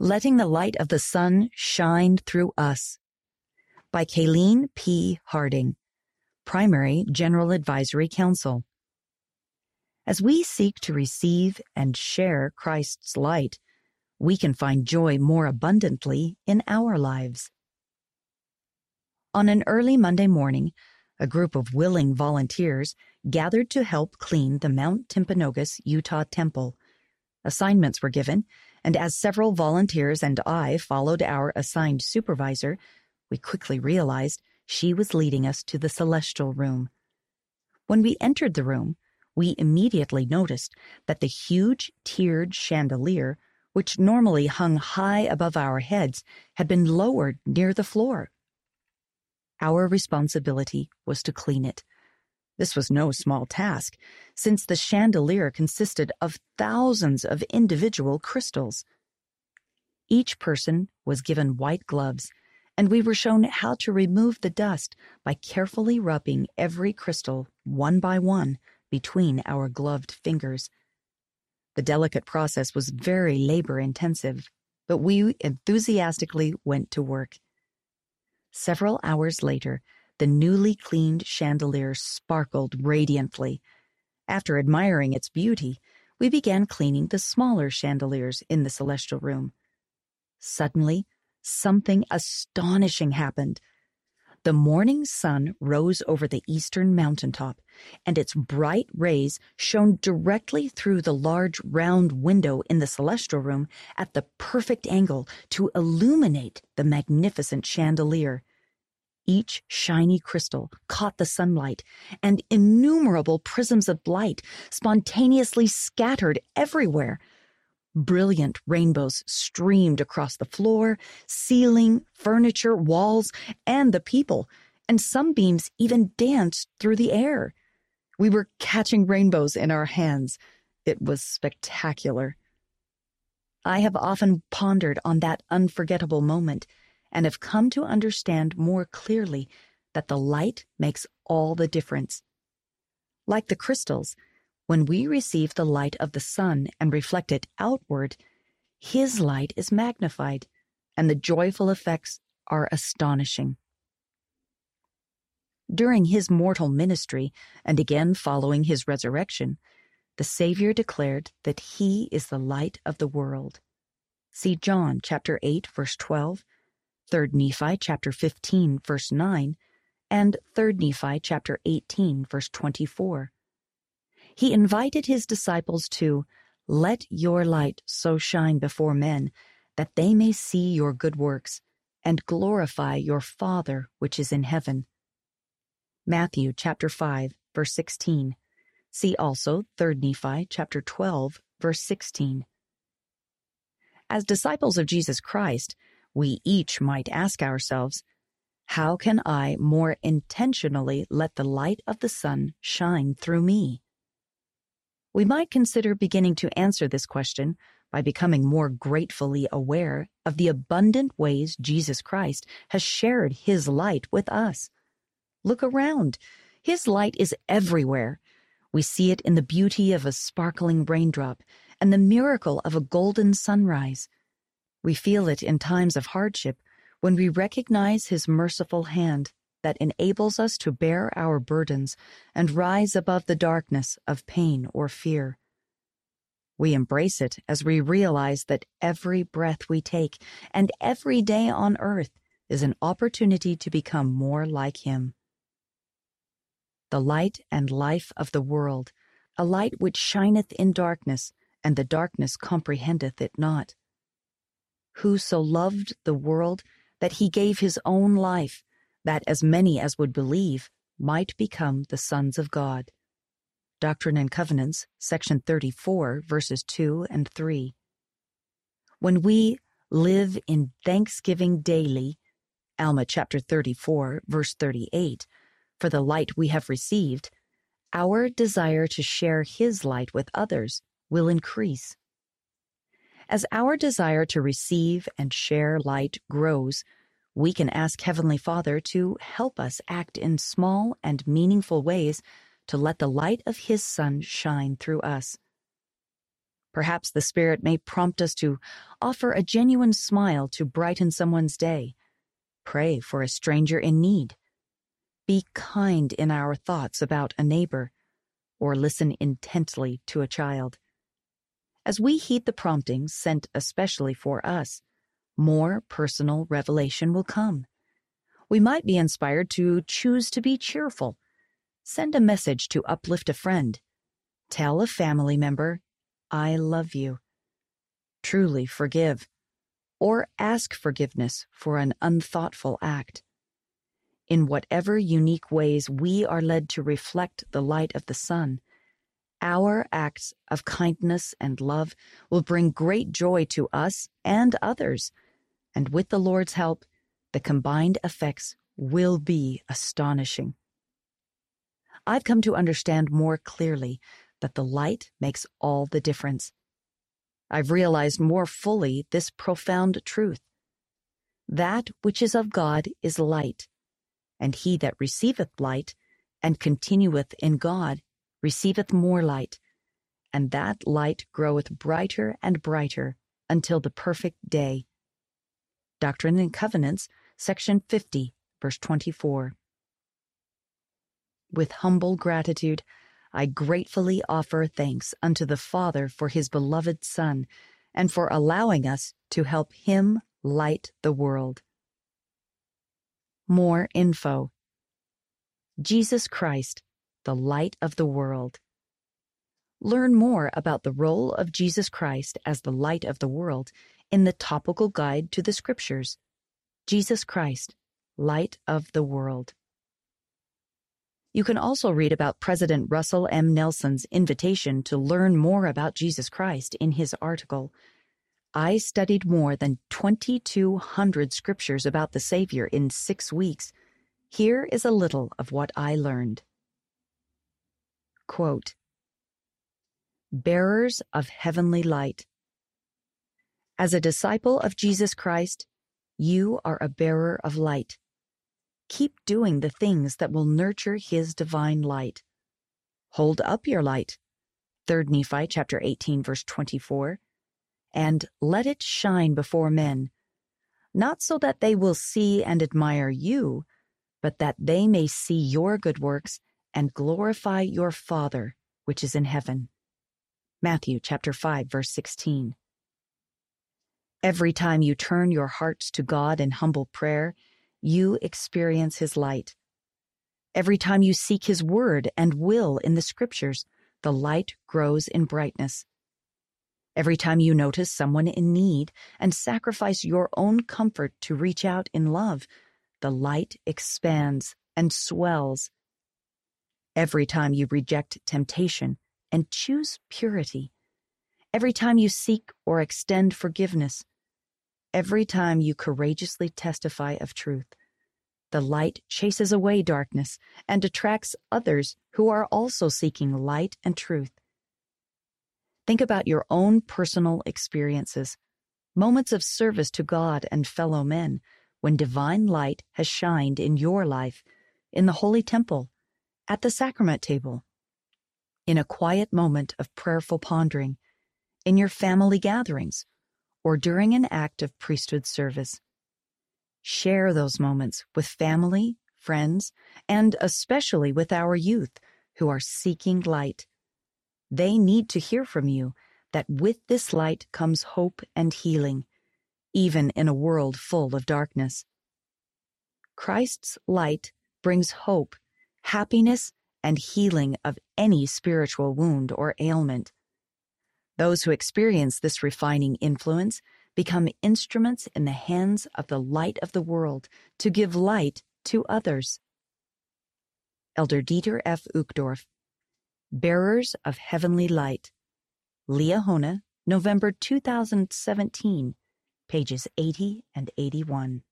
Letting the Light of the Son Shine Through Us by Kayleen P. Harding, Primary General Advisory Council. As we seek to receive and share Christ's light, we can find joy more abundantly in our lives. On an early Monday morning, a group of willing volunteers gathered to help clean the Mount Timpanogos, Utah temple. Assignments were given, and as several volunteers and I followed our assigned supervisor, we quickly realized she was leading us to the celestial room. When we entered the room, we immediately noticed that the huge tiered chandelier, which normally hung high above our heads, had been lowered near the floor. Our responsibility was to clean it. This was no small task, since the chandelier consisted of thousands of individual crystals. Each person was given white gloves, and we were shown how to remove the dust by carefully rubbing every crystal one by one between our gloved fingers. The delicate process was very labor intensive, but we enthusiastically went to work. Several hours later, the newly cleaned chandelier sparkled radiantly. After admiring its beauty, we began cleaning the smaller chandeliers in the celestial room. Suddenly, something astonishing happened. The morning sun rose over the eastern mountaintop, and its bright rays shone directly through the large round window in the celestial room at the perfect angle to illuminate the magnificent chandelier. Each shiny crystal caught the sunlight, and innumerable prisms of light spontaneously scattered everywhere. Brilliant rainbows streamed across the floor, ceiling, furniture, walls, and the people, and some beams even danced through the air. We were catching rainbows in our hands. It was spectacular. I have often pondered on that unforgettable moment and have come to understand more clearly that the light makes all the difference. Like the crystals, when we receive the light of the Son and reflect it outward, his light is magnified, and the joyful effects are astonishing. During his mortal ministry, and again following his resurrection, the Savior declared that he is the light of the world. See John chapter 8 verse 12, 3 Nephi chapter 15 verse 9, and 3 Nephi chapter 18 verse 24. He invited his disciples to let your light so shine before men that they may see your good works and glorify your Father which is in heaven. Matthew chapter 5 verse 16. See also 3 Nephi chapter 12 verse 16. As disciples of Jesus Christ, we each might ask ourselves, how can I more intentionally let the light of the Son shine through me? We might consider beginning to answer this question by becoming more gratefully aware of the abundant ways Jesus Christ has shared his light with us. Look around. His light is everywhere. We see it in the beauty of a sparkling raindrop and the miracle of a golden sunrise. We feel it in times of hardship when we recognize His merciful hand that enables us to bear our burdens and rise above the darkness of pain or fear. We embrace it as we realize that every breath we take and every day on earth is an opportunity to become more like Him. The light and life of the world, a light which shineth in darkness, and the darkness comprehendeth it not who so loved the world that he gave his own life, that as many as would believe might become the sons of God. Doctrine and Covenants, section 34, verses 2 and 3. When we live in thanksgiving daily, Alma chapter 34, verse 38, for the light we have received, our desire to share his light with others will increase. As our desire to receive and share light grows, we can ask Heavenly Father to help us act in small and meaningful ways to let the light of His Son shine through us. Perhaps the Spirit may prompt us to offer a genuine smile to brighten someone's day. Pray for a stranger in need. Be kind in our thoughts about a neighbor, or listen intently to a child. As we heed the promptings sent especially for us, more personal revelation will come. We might be inspired to choose to be cheerful. Send a message to uplift a friend. Tell a family member I love you. Truly forgive, or ask forgiveness for an unthoughtful act. In whatever unique ways we are led to reflect the light of the Son, our acts of kindness and love will bring great joy to us and others, and with the Lord's help, the combined effects will be astonishing. I've come to understand more clearly that the light makes all the difference. I've realized more fully this profound truth. That which is of God is light, and he that receiveth light and continueth in God receiveth more light, and that light groweth brighter and brighter until the perfect day. Doctrine and Covenants, section 50, verse 24. With humble gratitude, I gratefully offer thanks unto the Father for his beloved Son and for allowing us to help him light the world. More info Jesus Christ, the light of the world. Learn more about the role of Jesus Christ as the light of the world in the topical guide to the scriptures. Jesus Christ, light of the world. You can also read about President Russell M. Nelson's invitation to learn more about Jesus Christ in his article, I studied more than 2,200 scriptures about the Savior in six weeks. Here is a little of what I learned. Quote, Bearers of heavenly light. As a disciple of Jesus Christ, you are a bearer of light keep doing the things that will nurture his divine light. Hold up your light. 3 Nephi chapter 18 verse 24. And let it shine before men, not so that they will see and admire you, but that they may see your good works and glorify your Father which is in heaven. Matthew chapter 5 verse 16. Every time you turn your hearts to God in humble prayer, you experience His light. Every time you seek His word and will in the scriptures, the light grows in brightness. Every time you notice someone in need and sacrifice your own comfort to reach out in love, the light expands and swells. Every time you reject temptation and choose purity, every time you seek or extend forgiveness, every time you courageously testify of truth. The light chases away darkness and attracts others who are also seeking light and truth. Think about your own personal experiences, moments of service to God and fellow men, when divine light has shined in your life, in the holy temple, at the sacrament table, in a quiet moment of prayerful pondering, in your family gatherings, or during an act of priesthood service. Share those moments with family, friends, and especially with our youth who are seeking light. They need to hear from you that with this light comes hope and healing, even in a world full of darkness. Christ's light brings hope, happiness, and healing of any spiritual wound or ailment. Those who experience this refining influence become instruments in the hands of the light of the world to give light to others. Elder Dieter F. Uchtdorf, Bearers of Heavenly Light, Liahona, November 2017, pages 80 and 81.